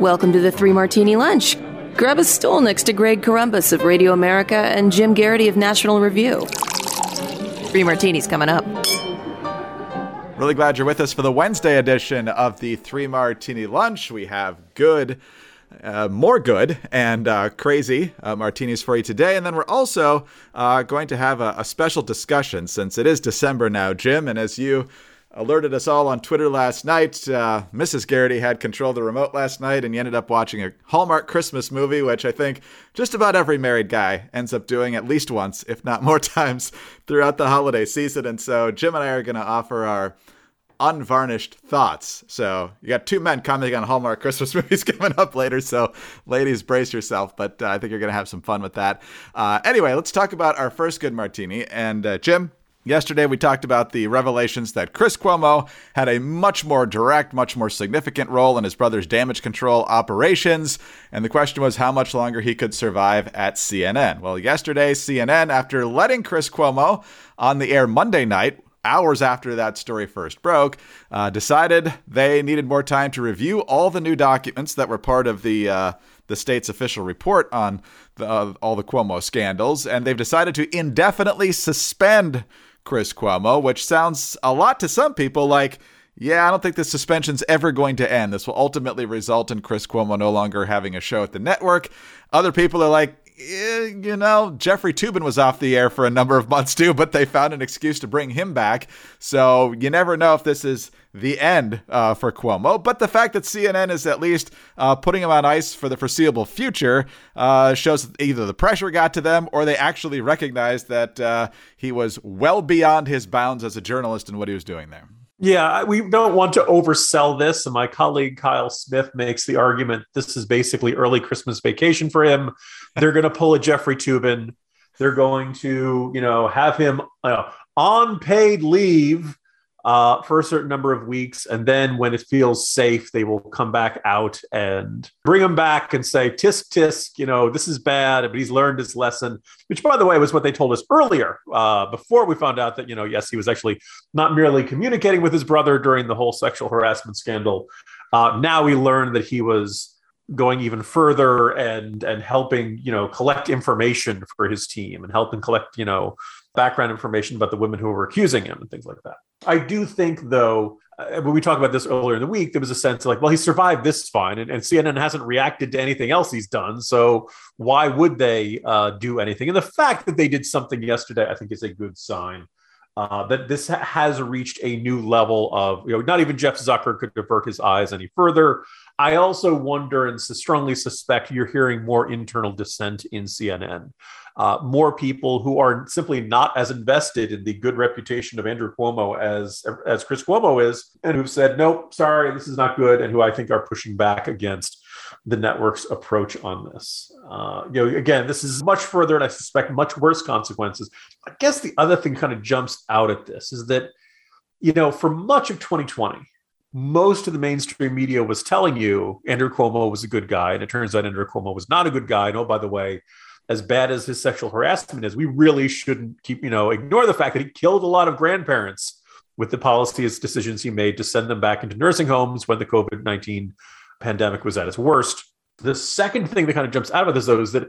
Welcome to the Three Martini Lunch. Grab a stool next to Greg Corombos of Radio America and Jim Geraghty of National Review. Three Martinis coming up. Really glad you're with us for the Wednesday edition of the Three Martini Lunch. We have good, uh, more good, and uh, crazy uh, martinis for you today. And then we're also uh, going to have a, a special discussion since it is December now, Jim. And as you alerted us all on Twitter last night. Uh, Mrs. Geraghty had control of the remote last night, and you ended up watching a Hallmark Christmas movie, which I think just about every married guy ends up doing at least once, if not more times, throughout the holiday season. And so Jim and I are going to offer our unvarnished thoughts. So you got two men commenting on Hallmark Christmas movies coming up later. So ladies, brace yourself. But uh, I think you're going to have some fun with that. Uh, anyway, let's talk about our first good martini. And uh, Jim, Yesterday, we talked about the revelations that Chris Cuomo had a much more direct, much more significant role in his brother's damage control operations. And the question was how much longer he could survive at CNN. Well, yesterday, CNN, after letting Chris Cuomo on the air Monday night, hours after that story first broke, uh, decided they needed more time to review all the new documents that were part of the. Uh, the state's official report on the, uh, all the Cuomo scandals, and they've decided to indefinitely suspend Chris Cuomo, which sounds a lot to some people like, yeah, I don't think this suspension's ever going to end. This will ultimately result in Chris Cuomo no longer having a show at the network. Other people are like, you know, Jeffrey Toobin was off the air for a number of months too, but they found an excuse to bring him back. So you never know if this is the end uh, for Cuomo. But the fact that CNN is at least uh, putting him on ice for the foreseeable future uh, shows either the pressure got to them or they actually recognized that uh, he was well beyond his bounds as a journalist and what he was doing there. Yeah, we don't want to oversell this. And my colleague Kyle Smith makes the argument this is basically early Christmas vacation for him. They're going to pull a Jeffrey Toobin. They're going to, you know, have him uh, on paid leave uh, for a certain number of weeks. And then when it feels safe, they will come back out and bring him back and say, tisk, tisk, you know, this is bad, but he's learned his lesson, which, by the way, was what they told us earlier uh, before we found out that, you know, yes, he was actually not merely communicating with his brother during the whole sexual harassment scandal. Uh, now we learned that he was going even further and and helping you know collect information for his team and helping collect you know background information about the women who were accusing him and things like that. I do think, though, uh, when we talked about this earlier in the week, there was a sense of like, well, he survived this fine, and, and CNN hasn't reacted to anything else he's done. So why would they uh, do anything? And the fact that they did something yesterday, I think, is a good sign. Uh, that this ha- has reached a new level of, you know, not even Jeff Zucker could divert his eyes any further. I also wonder and strongly suspect you're hearing more internal dissent in CNN uh, more people who are simply not as invested in the good reputation of Andrew Cuomo as as Chris Cuomo is, and who've said, "Nope, sorry, this is not good," and who I think are pushing back against the network's approach on this. Uh, you know, again, this is much further, and I suspect much worse consequences. I guess the other thing kind of jumps out at this is that, you know, for much of 2020, most of the mainstream media was telling you Andrew Cuomo was a good guy, and it turns out Andrew Cuomo was not a good guy. And oh, by the way, as bad as his sexual harassment is, we really shouldn't keep, you know, ignore the fact that he killed a lot of grandparents with the policies decisions he made to send them back into nursing homes when the COVID 19 pandemic was at its worst. The second thing that kind of jumps out of this, though, is that,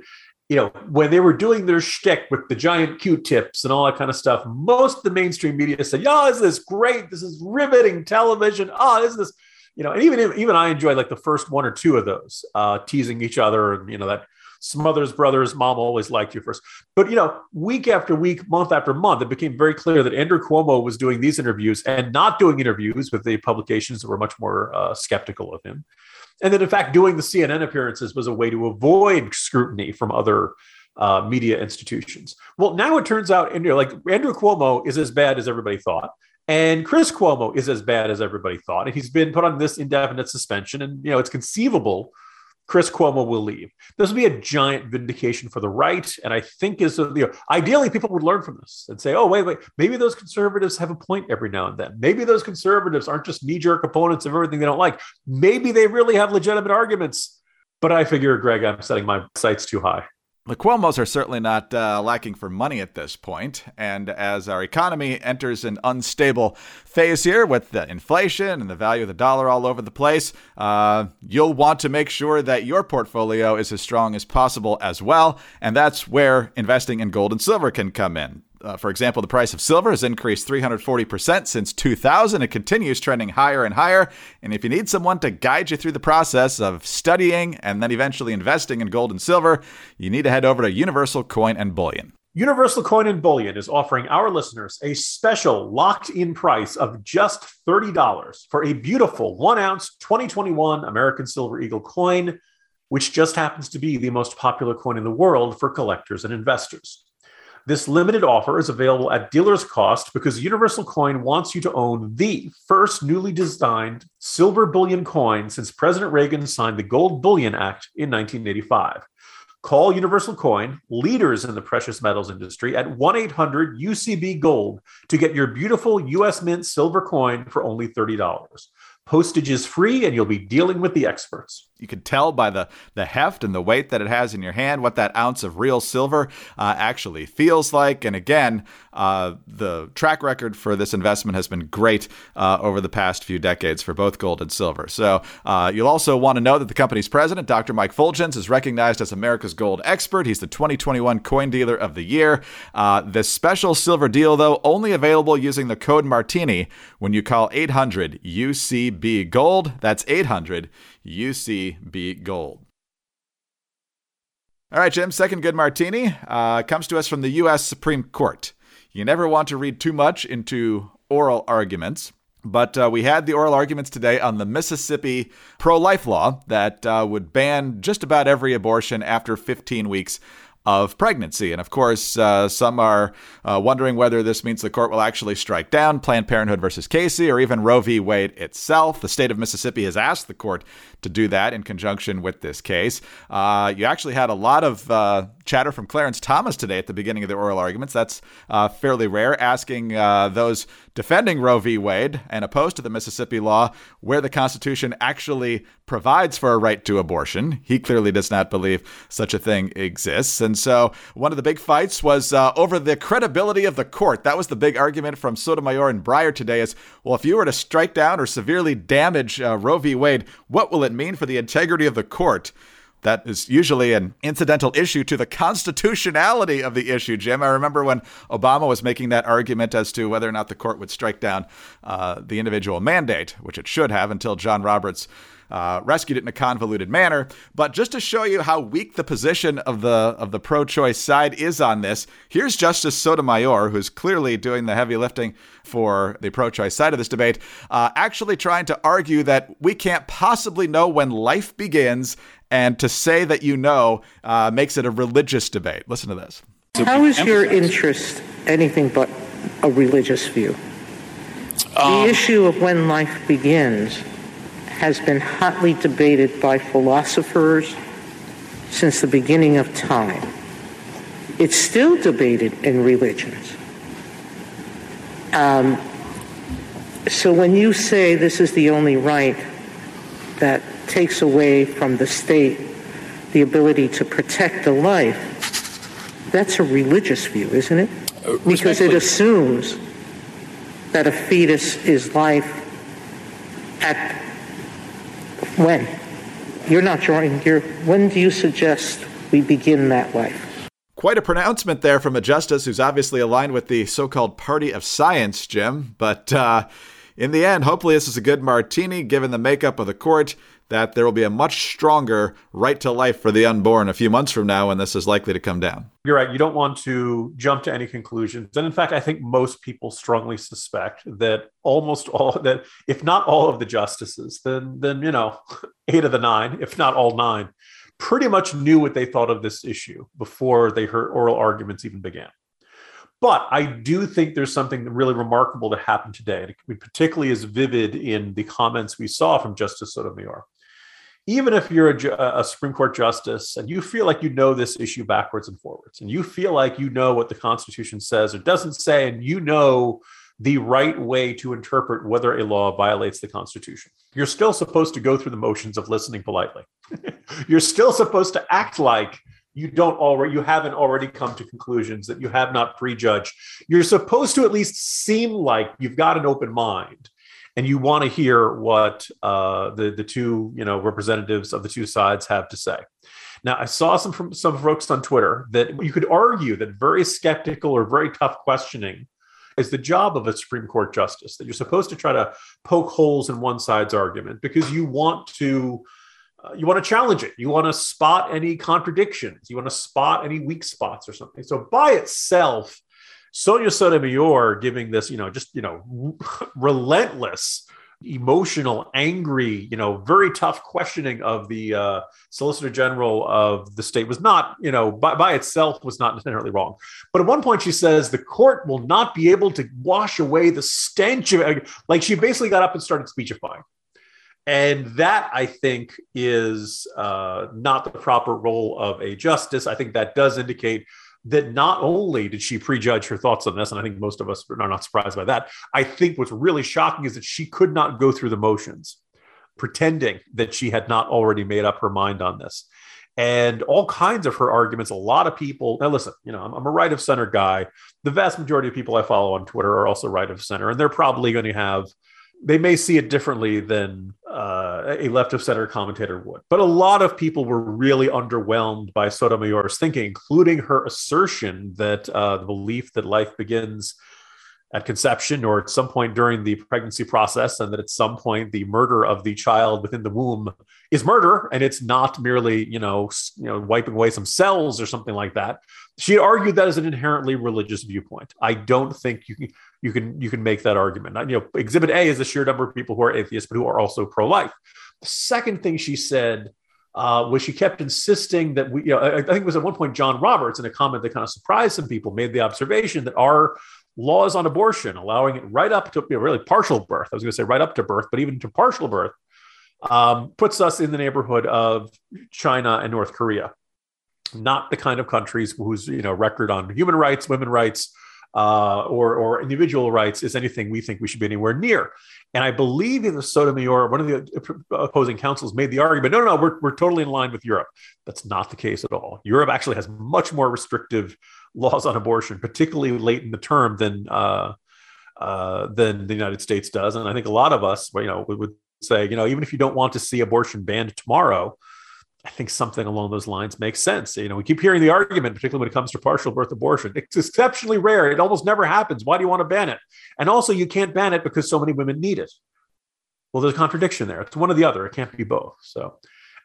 you know, when they were doing their shtick with the giant Q tips and all that kind of stuff, most of the mainstream media said, "Yeah, is this great? This is riveting television. Oh, isn't this?" You know, and even even I enjoyed like the first one or two of those, uh, teasing each other and you know that Smothers Brothers, Mom always liked you first. But you know, week after week, month after month, it became very clear that Andrew Cuomo was doing these interviews and not doing interviews with the publications that were much more uh, skeptical of him. And that in fact, doing the CNN appearances was a way to avoid scrutiny from other uh, media institutions. Well, now it turns out, Andrew, like Andrew Cuomo is as bad as everybody thought. And Chris Cuomo is as bad as everybody thought. And he's been put on this indefinite suspension. And, you know, it's conceivable Chris Cuomo will leave. This will be a giant vindication for the right, and I think is you know, ideally people would learn from this and say, "Oh, wait, wait, maybe those conservatives have a point every now and then. Maybe those conservatives aren't just knee-jerk opponents of everything they don't like. Maybe they really have legitimate arguments." But I figure, Greg, I'm setting my sights too high. The Cuomo's are certainly not uh, lacking for money at this point, and as our economy enters an unstable phase here with the inflation and the value of the dollar all over the place, uh, you'll want to make sure that your portfolio is as strong as possible as well, and that's where investing in gold and silver can come in. Uh, for example, the price of silver has increased 340% since 2000. It continues trending higher and higher. And if you need someone to guide you through the process of studying and then eventually investing in gold and silver, you need to head over to Universal Coin and Bullion. Universal Coin and Bullion is offering our listeners a special locked in price of just $30 for a beautiful one ounce 2021 American Silver Eagle coin, which just happens to be the most popular coin in the world for collectors and investors. This limited offer is available at dealer's cost because Universal Coin wants you to own the first newly designed silver bullion coin since President Reagan signed the Gold Bullion Act in 1985. Call Universal Coin, leaders in the precious metals industry, at 1 800 UCB Gold to get your beautiful US Mint silver coin for only $30. Postage is free and you'll be dealing with the experts. You can tell by the, the heft and the weight that it has in your hand what that ounce of real silver uh, actually feels like. And again, uh, the track record for this investment has been great uh, over the past few decades for both gold and silver. So uh, you'll also want to know that the company's president, Dr. Mike Fuljenz, is recognized as America's gold expert. He's the 2021 Coin Dealer of the Year. Uh, this special silver deal, though, only available using the code Martini when you call 800 UCB Gold. That's 800 UCB Gold. All right, Jim, second good martini uh, comes to us from the U.S. Supreme Court. You never want to read too much into oral arguments. But uh, we had the oral arguments today on the Mississippi pro life law that uh, would ban just about every abortion after 15 weeks of pregnancy. And of course, uh, some are uh, wondering whether this means the court will actually strike down Planned Parenthood versus Casey or even Roe v. Wade itself. The state of Mississippi has asked the court to do that in conjunction with this case. Uh, you actually had a lot of uh, chatter from Clarence Thomas today at the beginning of the oral arguments. That's uh, fairly rare, asking uh, those defending Roe v. Wade and opposed to the Mississippi law where the Constitution actually provides for a right to abortion. He clearly does not believe such a thing exists. And so one of the big fights was uh, over the credibility of the court. That was the big argument from Sotomayor and Breyer today is, well, if you were to strike down or severely damage uh, Roe v. Wade, what will it mean for the integrity of the court? That is usually an incidental issue to the constitutionality of the issue, Jim. I remember when Obama was making that argument as to whether or not the court would strike down uh, the individual mandate, which it should have until John Roberts. Uh, rescued it in a convoluted manner, but just to show you how weak the position of the of the pro-choice side is on this, here's Justice Sotomayor, who's clearly doing the heavy lifting for the pro-choice side of this debate, uh, actually trying to argue that we can't possibly know when life begins and to say that you know uh, makes it a religious debate. Listen to this. How is your interest anything but a religious view? Um, the issue of when life begins has been hotly debated by philosophers since the beginning of time. It's still debated in religions. Um, so when you say this is the only right that takes away from the state the ability to protect the life, that's a religious view, isn't it? Uh, because it assumes that a fetus is life at when? You're not drawing your when do you suggest we begin that life? Quite a pronouncement there from a justice who's obviously aligned with the so called party of science, Jim. But uh, in the end, hopefully, this is a good martini given the makeup of the court that there will be a much stronger right to life for the unborn a few months from now when this is likely to come down. You're right. You don't want to jump to any conclusions. And in fact, I think most people strongly suspect that almost all that, if not all of the justices, then then you know, eight of the nine, if not all nine, pretty much knew what they thought of this issue before they heard oral arguments even began. But I do think there's something really remarkable to happen today. It particularly is vivid in the comments we saw from Justice Sotomayor even if you're a, a, Supreme Court justice and you feel like you know this issue backwards and forwards, and you feel like you know what the Constitution says or doesn't say, and you know the right way to interpret whether a law violates the Constitution, you're still supposed to go through the motions of listening politely. you're still supposed to act like you don't already you haven't already come to conclusions that you have not prejudged you're supposed to at least seem like you've got an open mind and you want to hear what uh, the the two you know representatives of the two sides have to say now i saw some from some folks on twitter that you could argue that very skeptical or very tough questioning is the job of a Supreme Court justice that you're supposed to try to poke holes in one side's argument because you want to uh, you want to challenge it. You want to spot any contradictions. You want to spot any weak spots or something. So by itself, Sonia Sotomayor giving this, you know, just you know, relentless, emotional, angry, you know, very tough questioning of the uh, Solicitor General of the state was not, you know, by, by itself was not inherently wrong. But at one point, she says the court will not be able to wash away the stench of, like, she basically got up and started speechifying and that I think is uh, not the proper role of a justice. I think that does indicate that not only did she prejudge her thoughts on this, and I think most of us are not surprised by that. I think what's really shocking is that she could not go through the motions, pretending that she had not already made up her mind on this. And all kinds of her arguments. A lot of people now listen. You know, I'm, I'm a right of center guy. The vast majority of people I follow on Twitter are also right of center, and they're probably going to have they may see it differently than uh, a left of center commentator would. But a lot of people were really underwhelmed by Sotomayor's thinking, including her assertion that uh, the belief that life begins at conception or at some point during the pregnancy process, and that at some point the murder of the child within the womb is murder, and it's not merely you know you know wiping away some cells or something like that. She argued that as an inherently religious viewpoint. I don't think you can you can you can make that argument. You know, Exhibit A is the sheer number of people who are atheists but who are also pro-life. The second thing she said uh, was she kept insisting that we, you know, I, I, think it was at one point John Roberts in a comment that kind of surprised some people made the observation that our laws on abortion, allowing it right up to you know, really partial birth, I was going to say right up to birth, but even to partial birth, um, puts us in the neighborhood of China and North Korea, not the kind of countries whose you know record on human rights, women rights, uh, or, or individual rights is anything we think we should be anywhere near. And I believe in the Sotomayor, one of the opposing counsels made the argument no, no, no, we're, we're totally in line with Europe. That's not the case at all. Europe actually has much more restrictive laws on abortion, particularly late in the term, than, uh, uh, than the United States does. And I think a lot of us, you know, would say, you know, even if you don't want to see abortion banned tomorrow, I think something along those lines makes sense. You know, we keep hearing the argument, particularly when it comes to partial birth abortion. It's exceptionally rare. It almost never happens. Why do you want to ban it? And also, you can't ban it because so many women need it. Well, there's a contradiction there. It's one or the other. It can't be both. So,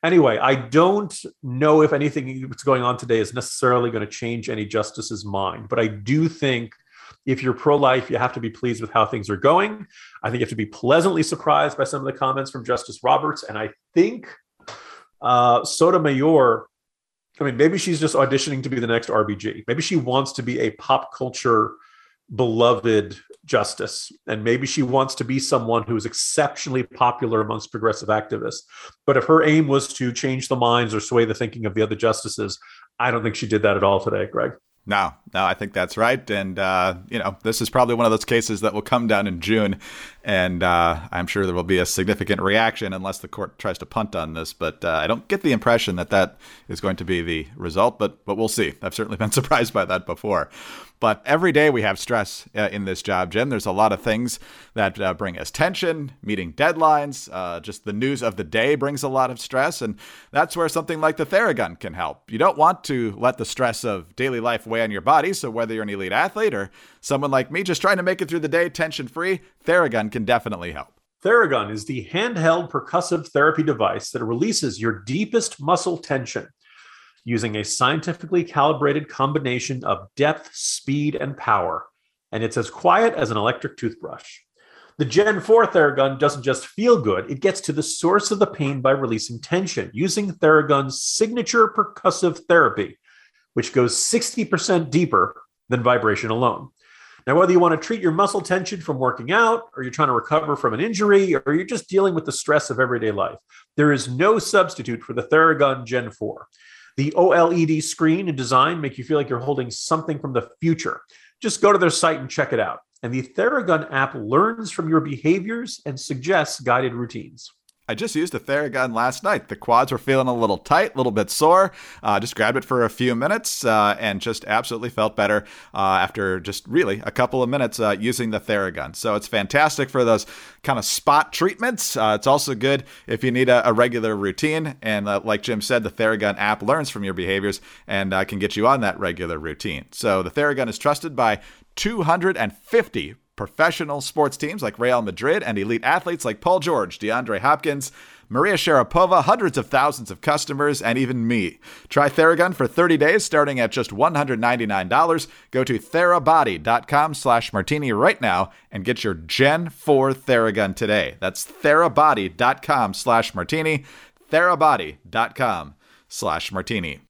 anyway, I don't know if anything that's going on today is necessarily going to change any justice's mind, but I do think if you're pro life, you have to be pleased with how things are going. I think you have to be pleasantly surprised by some of the comments from Justice Roberts. And I think uh, Sotomayor, I mean, maybe she's just auditioning to be the next RBG. Maybe she wants to be a pop culture beloved justice. And maybe she wants to be someone who is exceptionally popular amongst progressive activists. But if her aim was to change the minds or sway the thinking of the other justices, I don't think she did that at all today, Greg. No, no, I think that's right. And, uh, you know, this is probably one of those cases that will come down in June. And uh, I'm sure there will be a significant reaction unless the court tries to punt on this. But uh, I don't get the impression that that is going to be the result. But, but we'll see. I've certainly been surprised by that before. But every day we have stress uh, in this job, Jim. There's a lot of things that uh, bring us tension, meeting deadlines. Uh, just the news of the day brings a lot of stress. And that's where something like the Theragun can help. You don't want to let the stress of daily life weigh on your body. So whether you're an elite athlete or someone like me just trying to make it through the day tension free, Theragun can definitely help. Theragun is the handheld percussive therapy device that releases your deepest muscle tension using a scientifically calibrated combination of depth, speed, and power. And it's as quiet as an electric toothbrush. The Gen 4 Theragun doesn't just feel good, it gets to the source of the pain by releasing tension using Theragun's signature percussive therapy, which goes 60% deeper than vibration alone. Now, whether you want to treat your muscle tension from working out, or you're trying to recover from an injury, or you're just dealing with the stress of everyday life, there is no substitute for the Theragun Gen 4. The OLED screen and design make you feel like you're holding something from the future. Just go to their site and check it out. And the Theragun app learns from your behaviors and suggests guided routines. I just used a Theragun last night. The quads were feeling a little tight, a little bit sore. Uh, just grabbed it for a few minutes uh, and just absolutely felt better uh, after just really a couple of minutes uh, using the Theragun. So it's fantastic for those kind of spot treatments. Uh, it's also good if you need a, a regular routine. And uh, like Jim said, the Theragun app learns from your behaviors and can get you on that regular routine. So the Theragun is trusted by 250 professional sports teams like Real Madrid and elite athletes like Paul George, DeAndre Hopkins, Maria Sharapova, hundreds of thousands of customers, and even me. Try Theragun for 30 days starting at just $199. Go to therabody.com slash martini right now and get your Gen 4 Theragun today. That's therabody.com slash martini, therabody.com slash martini.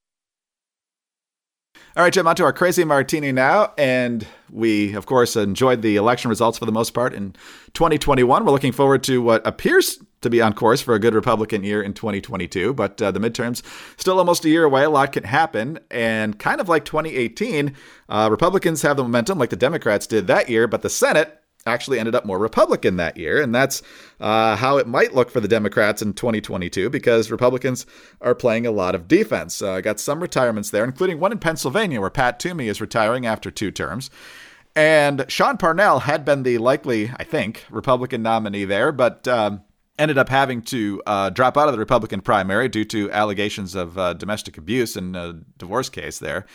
All right, Jim, on to our crazy martini now. And we, of course, enjoyed the election results for the most part in 2021. We're looking forward to what appears to be on course for a good Republican year in 2022. But uh, the midterms still almost a year away. A lot can happen. And kind of like 2018, uh, Republicans have the momentum like the Democrats did that year, but the Senate actually ended up more Republican that year. And that's uh, how it might look for the Democrats in 2022 because Republicans are playing a lot of defense. Uh, got some retirements there, including one in Pennsylvania where Pat Toomey is retiring after two terms. And Sean Parnell had been the likely, I think, Republican nominee there, but. Um, ended up having to uh, drop out of the Republican primary due to allegations of uh, domestic abuse in a divorce case there.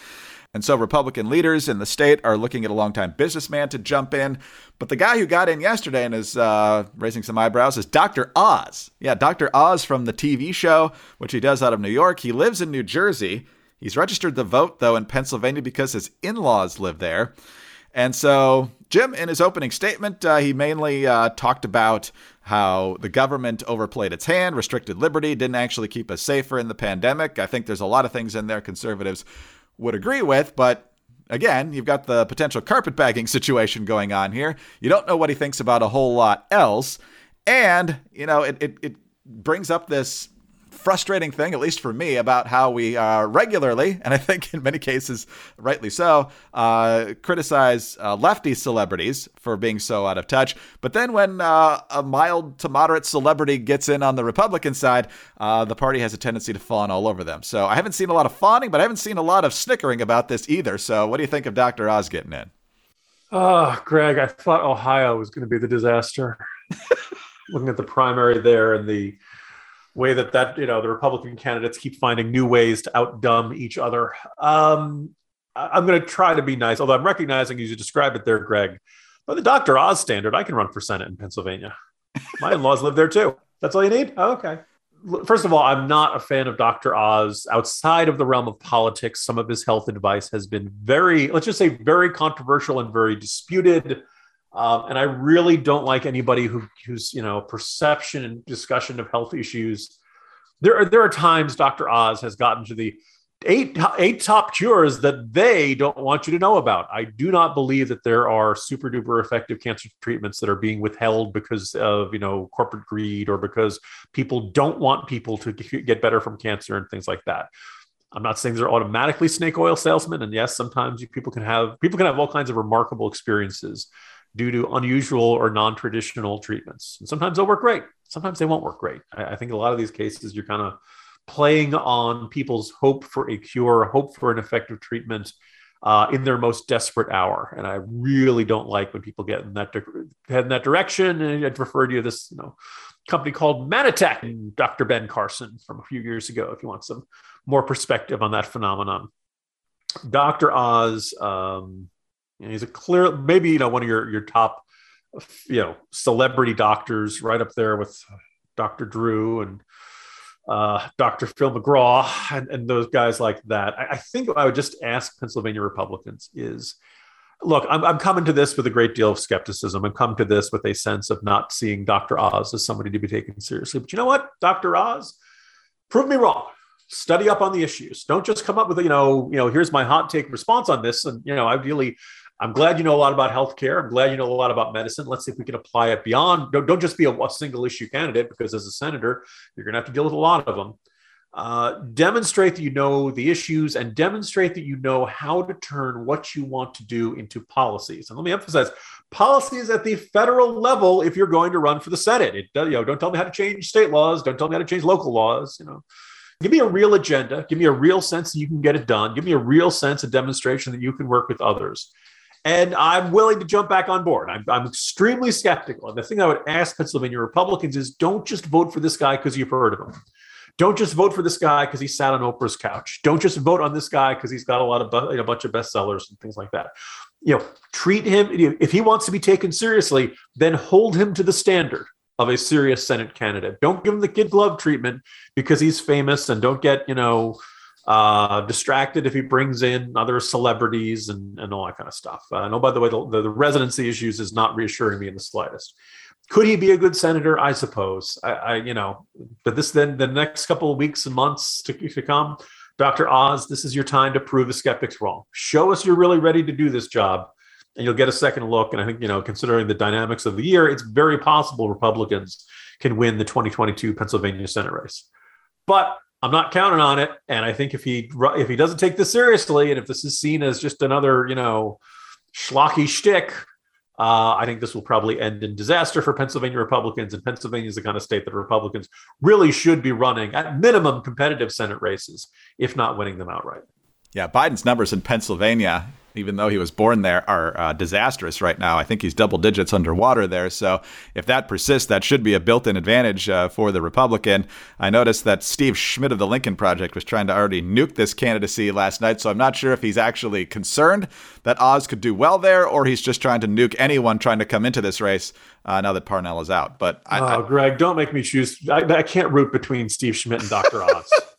And so Republican leaders in the state are looking at a longtime businessman to jump in. But the guy who got in yesterday and is uh, raising some eyebrows is Dr. Oz. Yeah, Dr. Oz from the TV show, which he does out of New York. He lives in New Jersey. He's registered to vote, though, in Pennsylvania because his in laws live there. And so, Jim, in his opening statement, uh, he mainly uh, talked about how the government overplayed its hand, restricted liberty, didn't actually keep us safer in the pandemic. I think there's a lot of things in there conservatives would agree with, but again, you've got the potential carpetbagging situation going on here. You don't know what he thinks about a whole lot else. And, you know, it, it, it brings up this frustrating thing, at least for me, about how we uh, regularly, and I think in many cases rightly so, uh, criticize uh, lefty celebrities for being so out of touch. But then when uh, a mild to moderate celebrity gets in on the Republican side, uh, the party has a tendency to fawn all over them. So I haven't seen a lot of fawning, but I haven't seen a lot of snickering about this either. So what do you think of Dr. Oz getting in? Oh, Greg, I thought Ohio was going to be the disaster. Looking at the primary there and the way that that you know the Republican candidates keep finding new ways to outdumb each other. Um, I'm going to try to be nice, although I'm recognizing as you described it there, Greg. By the Dr. Oz standard, I can run for Senate in Pennsylvania. My in-laws live there too. That's all you need. Oh, okay. First of all, I'm not a fan of Dr. Oz outside of the realm of politics. Some of his health advice has been very, let's just say, very controversial and very disputed. Um, and I really don't like anybody who, whose you know perception and discussion of health issues. There are there are times Dr. Oz has gotten to the eight eight top cures that they don't want you to know about. I do not believe that there are super duper effective cancer treatments that are being withheld because of you know corporate greed or because people don't want people to get better from cancer and things like that. I'm not saying they're automatically snake oil salesmen, and yes, sometimes people can have people can have all kinds of remarkable experiences due to unusual or non-traditional treatments. And sometimes they'll work great. Sometimes they won't work great. I, I think a lot of these cases you're kind of playing on people's hope for a cure, hope for an effective treatment uh, in their most desperate hour. And I really don't like when people get in that head in that direction. And I'd refer you to this, you know, company called Mannatech and Dr. Ben Carson from a few years ago, if you want some more perspective on that phenomenon. Dr. Oz, um, you know, he's a clear, maybe you know, one of your your top, you know, celebrity doctors, right up there with Dr. Drew and uh, Dr. Phil McGraw and, and those guys like that. I, I, think I would just ask Pennsylvania Republicans is look, I'm, I'm, coming to this with a great deal of skepticism. I'm coming to this with a sense of not seeing Dr. Oz as somebody to be taken seriously. But you know what, Dr. Oz, prove me wrong. Study up on the issues. Don't just come up with, you know, you know, here's my hot take response on this. And, you know, ideally I'm glad you know a lot about healthcare. I'm glad you know a lot about medicine. Let's see if we can apply it beyond. Don't, don't just be a, a single issue candidate because as a senator, you're going to have to deal with a lot of them. Uh, demonstrate that you know the issues and demonstrate that you know how to turn what you want to do into policies. And let me emphasize policies at the federal level if you're going to run for the Senate. It, you know, don't tell me how to change state laws. Don't tell me how to change local laws. You know, give me a real agenda. Give me a real sense that you can get it done. Give me a real sense of demonstration that you can work with others. And I'm willing to jump back on board. I'm, I'm extremely skeptical. And the thing I would ask Pennsylvania Republicans is don't just vote for this guy because you've heard of him don't just vote for this guy because he sat on Oprah's couch. Don't just vote on this guy because he's got a lot of a bunch of bestsellers and things like that. You know, treat him if he wants to be taken seriously, then hold him to the standard of a serious Senate candidate. Don't give him the kid glove treatment because he's famous, and don't get you know uh, distracted if he brings in other celebrities and, and all that kind of stuff. Uh, no, by the way, the, the, the residency issues is not reassuring me in the slightest could he be a good senator? I suppose. I, I, you know, but this then the next couple of weeks and months to, to come, Dr. Oz, this is your time to prove the skeptics wrong. Show us you're really ready to do this job, and you'll get a second look. And I think you know, considering the dynamics of the year, it's very possible Republicans can win the 2022 Pennsylvania Senate race. But I'm not counting on it. And I think if he if he doesn't take this seriously, and if this is seen as just another you know schlocky shtick, uh, I think this will probably end in disaster for Pennsylvania Republicans, and Pennsylvania is the kind of state that Republicans really should be running at minimum competitive Senate races, if not winning them outright. Yeah, Biden's numbers in Pennsylvania even though he was born there, are uh, disastrous right now. I think he's double digits underwater there. So if that persists, that should be a built in advantage uh, for the Republican. I noticed that Steve Schmidt of the Lincoln Project was trying to already nuke this candidacy last night. So I'm not sure if he's actually concerned that Oz could do well there or he's just trying to nuke anyone trying to come into this race uh, now that Parnell is out. But I, oh, I, Greg, don't make me choose. I, I can't root between Steve Schmidt and Dr. Oz.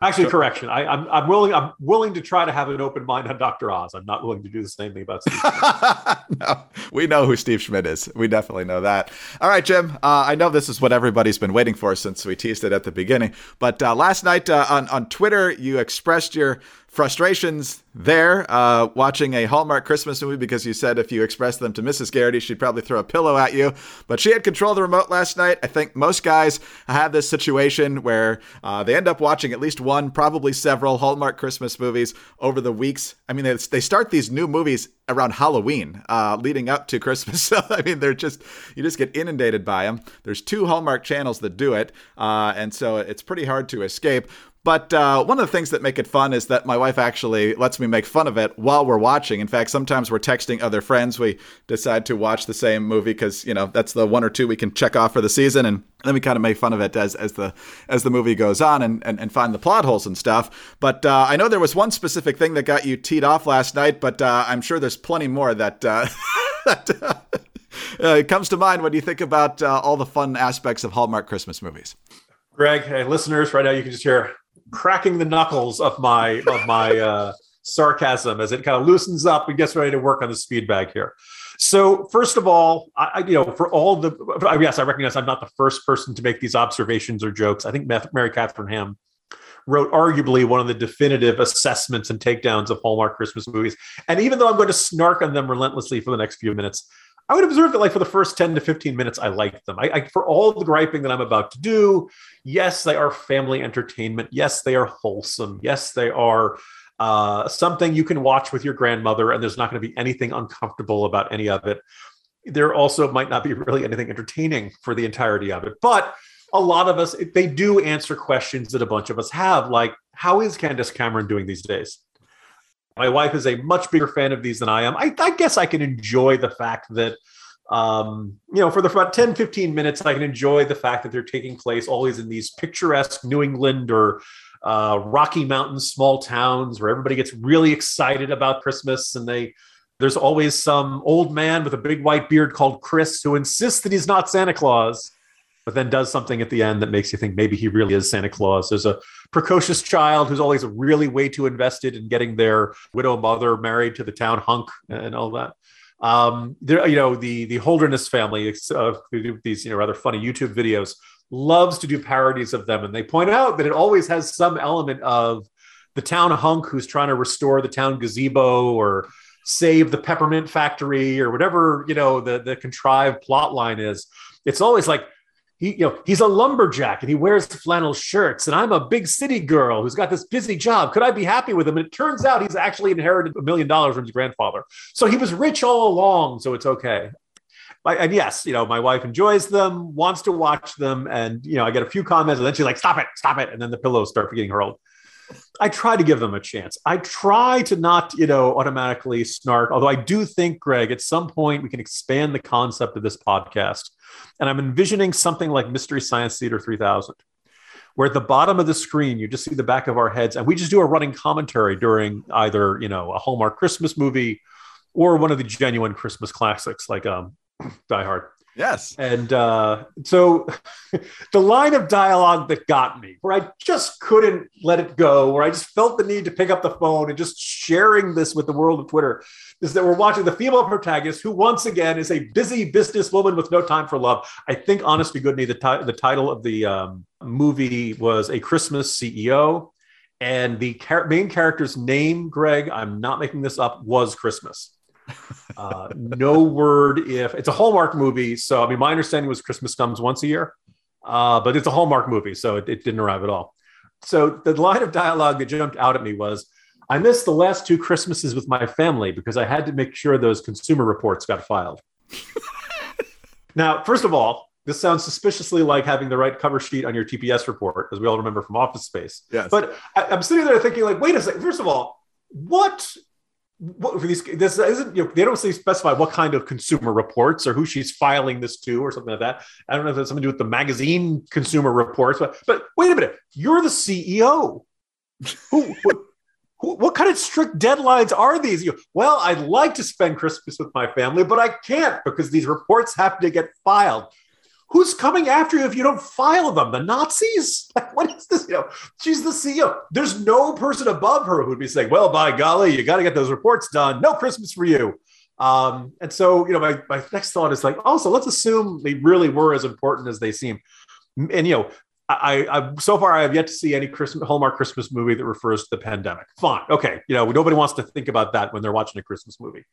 Actually, correction. I, am I'm, I'm willing. I'm willing to try to have an open mind on Doctor Oz. I'm not willing to do the same thing about Steve. no, we know who Steve Schmidt is. We definitely know that. All right, Jim. Uh, I know this is what everybody's been waiting for since we teased it at the beginning. But uh, last night uh, on on Twitter, you expressed your frustrations there uh, watching a Hallmark Christmas movie because you said if you expressed them to Mrs. Geraghty, she'd probably throw a pillow at you. But she had control of the remote last night. I think most guys have this situation where uh, they end up watching at least one, probably several Hallmark Christmas movies over the weeks. I mean, they they start these new movies around Halloween, uh, leading up to Christmas. So I mean, they're just you just get inundated by them. There's two Hallmark channels that do it, uh, and so it's pretty hard to escape. But uh, one of the things that make it fun is that my wife actually lets me make fun of it while we're watching. In fact, sometimes we're texting other friends. We decide to watch the same movie because you know that's the one or two we can check off for the season, and then we kind of make fun of it as as the as the movie goes on and and, and find the plot holes and stuff. But uh, I know there was one specific thing that got you teed off last night, but uh, I'm sure there's plenty more that uh, that. Uh, uh, comes to mind when you think about all the fun aspects of Hallmark Christmas movies. Greg, hey, listeners, right now you can just hear cracking the knuckles of my of my uh, sarcasm as it kind of loosens up and gets ready to work on the speed bag here. So first of all, I, you know, for all the yes, I recognize I'm not the first person to make these observations or jokes. I think Mary Catherine Ham wrote arguably one of the definitive assessments and takedowns of Hallmark Christmas movies. And even though I'm going to snark on them relentlessly for the next few minutes, I would observe that like for the first 10 to 15 minutes, I liked them. I, I, for all the griping that I'm about to do, yes, they are family entertainment. Yes, they are wholesome. Yes, they are uh, something you can watch with your grandmother, and there's not going to be anything uncomfortable about any of it. There also might not be really anything entertaining for the entirety of it. But a lot of us, they do answer questions that a bunch of us have, like, how is Candace Cameron doing these days? My wife is a much bigger fan of these than I am. I, I guess I can enjoy the fact that, um, you know, for the about 10, 15 minutes, I can enjoy the fact that they're taking place always in these picturesque New England or uh, Rocky Mountain small towns where everybody gets really excited about Christmas and they there's always some old man with a big white beard called Chris who insists that he's not Santa Claus but then does something at the end that makes you think maybe he really is Santa Claus. There's a precocious child who's always really way too invested in getting their widow mother married to the town hunk and all that. Um, there, you know, the the Holderness family, uh, these you know rather funny YouTube videos, loves to do parodies of them, and they point out that it always has some element of the town hunk who's trying to restore the town gazebo or save the peppermint factory or whatever you know the the contrived plot line is. It's always like he, you know, he's a lumberjack and he wears flannel shirts, and I'm a big city girl who's got this busy job. Could I be happy with him? And it turns out he's actually inherited a million dollars from his grandfather. So he was rich all along. So it's okay. And yes, you know, my wife enjoys them, wants to watch them, and you know, I get a few comments, and then she's like, "Stop it, stop it!" And then the pillows start getting hurled. I try to give them a chance. I try to not, you know, automatically snark. Although I do think, Greg, at some point we can expand the concept of this podcast and I'm envisioning something like Mystery Science Theater 3000, where at the bottom of the screen, you just see the back of our heads, and we just do a running commentary during either, you know, a Hallmark Christmas movie or one of the genuine Christmas classics like um, Die Hard. Yes. And uh, so the line of dialogue that got me, where I just couldn't let it go, where I just felt the need to pick up the phone and just sharing this with the world of Twitter, is that we're watching the female protagonist, who once again is a busy businesswoman with no time for love. I think, honest to goodness, the, t- the title of the um, movie was A Christmas CEO. And the car- main character's name, Greg, I'm not making this up, was Christmas. Uh, no word if it's a Hallmark movie. So, I mean, my understanding was Christmas comes once a year, uh, but it's a Hallmark movie, so it, it didn't arrive at all. So, the line of dialogue that jumped out at me was I missed the last two Christmases with my family because I had to make sure those consumer reports got filed. now, first of all, this sounds suspiciously like having the right cover sheet on your TPS report, as we all remember from Office Space. Yes. But I, am sitting there thinking, like, wait a second. First of all, what what for these this isn't you know, they don't say specify what kind of consumer reports or who she's filing this to or something like that. I don't know if that's something to do with the magazine consumer reports, but but wait a minute, you're the CEO. who, what, who, what kind of strict deadlines are these? You, well, I'd like to spend Christmas with my family, but I can't because these reports have to get filed who's coming after you if you don't file them? The Nazis? Like, what is this? You know, she's the CEO. There's no person above her who'd be saying, well, by golly, you got to get those reports done. No Christmas for you. Um, and so, you know, my, my next thought is like, also, let's assume they really were as important as they seem. And, you know, I, I so far I have yet to see any Christmas Hallmark Christmas movie that refers to the pandemic. Fine, okay, you know nobody wants to think about that when they're watching a Christmas movie.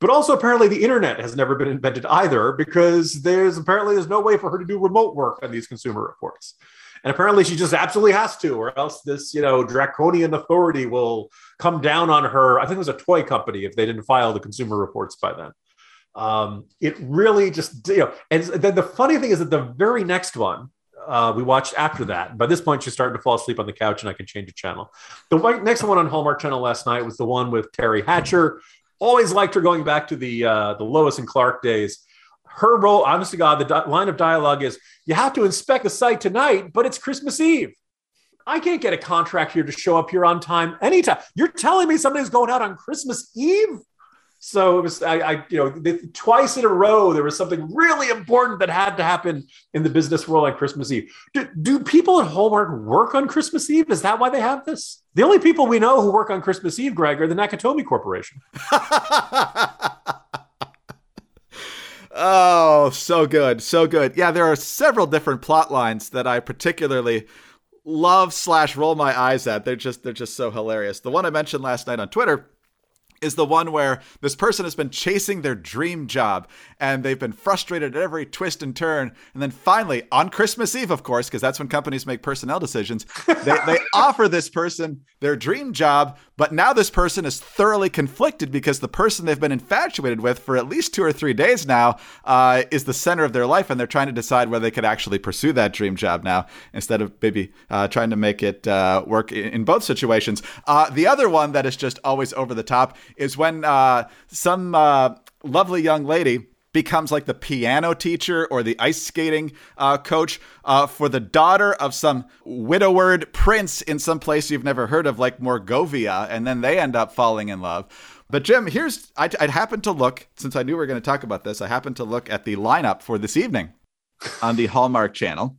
But also apparently the internet has never been invented either because there's apparently there's no way for her to do remote work on these consumer reports. And apparently she just absolutely has to, or else this, you know, draconian authority will come down on her. I think it was a toy company if they didn't file the consumer reports by then. Um, it really just, you know, and then the funny thing is that the very next one, uh, we watched after that. By this point, she's starting to fall asleep on the couch, and I can change the channel. The next one on Hallmark Channel last night was the one with Teri Hatcher, Always liked her going back to the uh, the Lois and Clark days. Her role, honest to God, the di- line of dialogue is you have to inspect the site tonight, but it's Christmas Eve. I can't get a contract here to show up here on time anytime. You're telling me something's going out on Christmas Eve? So it was, I, I you know, twice in a row, there was something really important that had to happen in the business world on Christmas Eve. Do, do people at Hallmark work on Christmas Eve? Is that why they have this? The only people we know who work on Christmas Eve, Greg, are the Nakatomi Corporation. oh, so good. So good. Yeah, there are several different plot lines that I particularly love slash roll my eyes at. They're just they're just so hilarious. The one I mentioned last night on Twitter is the one where this person has been chasing their dream job and they've been frustrated at every twist and turn. And then finally, on Christmas Eve, of course, because that's when companies make personnel decisions, they, they offer this person their dream job. But now this person is thoroughly conflicted because the person they've been infatuated with for at least two or three days now uh, is the center of their life. And they're trying to decide whether they could actually pursue that dream job now instead of maybe uh, trying to make it uh, work in, in, both situations. Uh, the other one that is just always over the top is when uh, some uh, lovely young lady becomes like the piano teacher or the ice skating uh, coach uh, for the daughter of some widowered prince in some place you've never heard of, like Morgovia, and then they end up falling in love. But Jim, here's I, I happened to look since I knew we were going to talk about this. I happened to look at the lineup for this evening on the Hallmark Channel.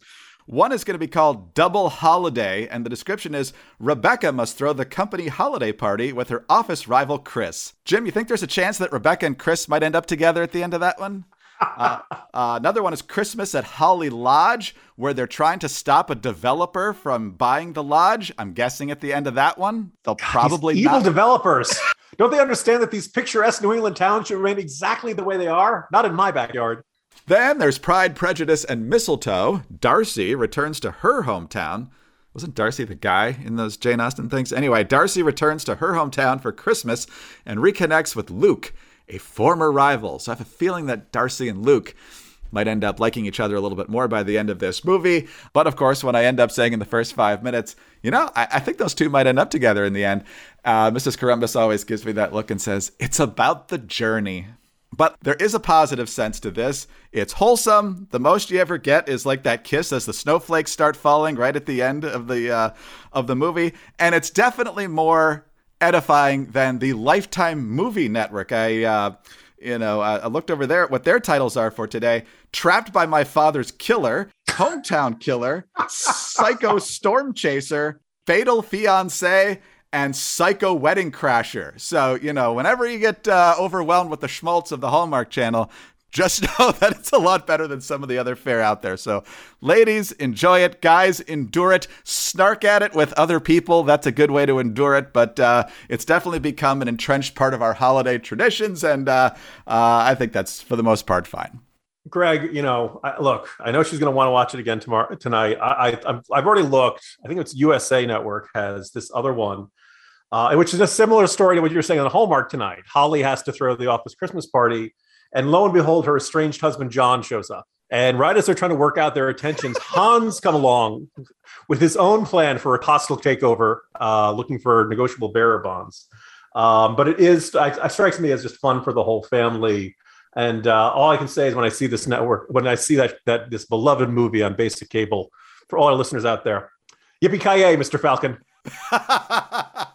One is going to be called Double Holiday, and the description is Rebecca must throw the company holiday party with her office rival Chris. Jim, you think there's a chance that Rebecca and Chris might end up together at the end of that one? Uh, uh, another one is Christmas at Holly Lodge, where they're trying to stop a developer from buying the lodge. I'm guessing at the end of that one, they'll God, probably evil not- developers. Don't they understand that these picturesque New England towns should remain exactly the way they are? Not in my backyard. Then there's Pride, Prejudice, and Mistletoe. Darcy returns to her hometown. Wasn't Darcy the guy in those Jane Austen things? Anyway, Darcy returns to her hometown for Christmas and reconnects with Luke, a former rival. So I have a feeling that Darcy and Luke might end up liking each other a little bit more by the end of this movie. But of course, when I end up saying in the first five minutes, you know, I, I think those two might end up together in the end, uh, Mrs. Corombos always gives me that look and says, It's about the journey. But there is a positive sense to this. It's wholesome. The most you ever get is like that kiss as the snowflakes start falling right at the end of the uh, of the movie, and it's definitely more edifying than the Lifetime Movie Network. I uh, you know, I looked over there at what their titles are for today: "Trapped by My Father's Killer," "Hometown Killer," "Psycho Storm Chaser," "Fatal Fiance," and Psycho Wedding Crasher. So, you know, whenever you get uh, overwhelmed with the schmaltz of the Hallmark Channel, just know that it's a lot better than some of the other fare out there. So, ladies, enjoy it. Guys, endure it. Snark at it with other people. That's a good way to endure it. But uh, it's definitely become an entrenched part of our holiday traditions. And uh, uh I think that's, for the most part, fine. Greg, you know, I, look, I know she's going to want to watch it again tomorrow tonight. I, I, I've already looked. I think it's USA Network has this other one, uh, which is a similar story to what you're saying on Hallmark tonight. Holly has to throw the office Christmas party, and lo and behold, her estranged husband John shows up. And right as they're trying to work out their intentions, Hans come along with his own plan for a hostile takeover, uh, looking for negotiable bearer bonds. Um, but it is, it strikes me as just fun for the whole family and uh, all I can say is when I see this network, when I see that that this beloved movie on basic cable, for all our listeners out there, yippee ki yay, Mr. Falcon.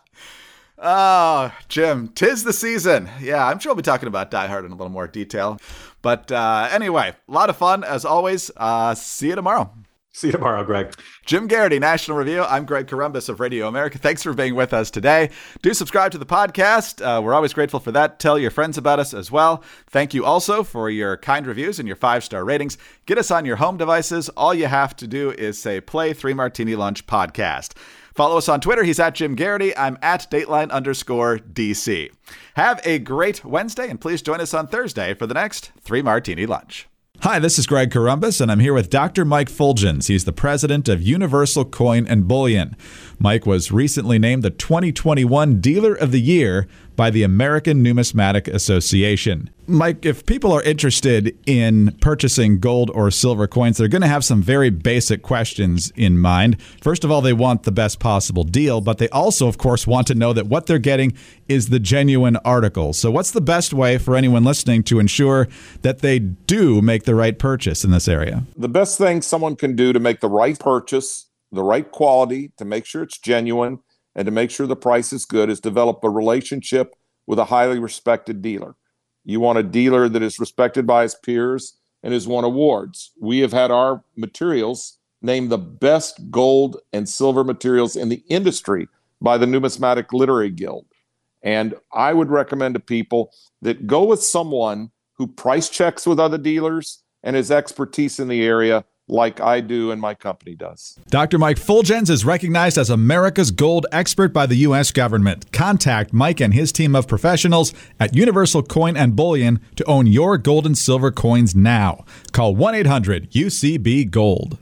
oh, Jim, tis the season. Yeah, I'm sure we'll be talking about Die Hard in a little more detail. But uh, anyway, a lot of fun as always. Uh, see you tomorrow. See you tomorrow, Greg. Jim Geraghty, National Review. I'm Greg Corombos of Radio America. Thanks for being with us today. Do subscribe to the podcast. Uh, we're always grateful for that. Tell your friends about us as well. Thank you also for your kind reviews and your five star ratings. Get us on your home devices. All you have to do is say, play Three Martini Lunch podcast. Follow us on Twitter. He's at Jim Geraghty. I'm at Dateline underscore DC. Have a great Wednesday, and please join us on Thursday for the next Three Martini Lunch. Hi, this is Greg Corombos, and I'm here with Dr. Mike Fuljenz. He's the president of Universal Coin and Bullion. Mike was recently named the 2021 Dealer of the Year by the American Numismatic Association. Mike, if people are interested in purchasing gold or silver coins, they're going to have some very basic questions in mind. First of all, they want the best possible deal, but they also, of course, want to know that what they're getting is the genuine article. So, what's the best way for anyone listening to ensure that they do make the right purchase in this area? The best thing someone can do to make the right purchase, the right quality, to make sure it's genuine, and to make sure the price is good is develop a relationship with a highly respected dealer. You want a dealer that is respected by his peers and has won awards. We have had our materials named the best gold and silver materials in the industry by the Numismatic Literary Guild. And I would recommend to people that go with someone who price checks with other dealers and has expertise in the area like I do and my company does. Dr. Mike Fuljenz is recognized as America's gold expert by the U.S. government. Contact Mike and his team of professionals at Universal Coin and Bullion to own your gold and silver coins now. Call 1 800 UCB Gold.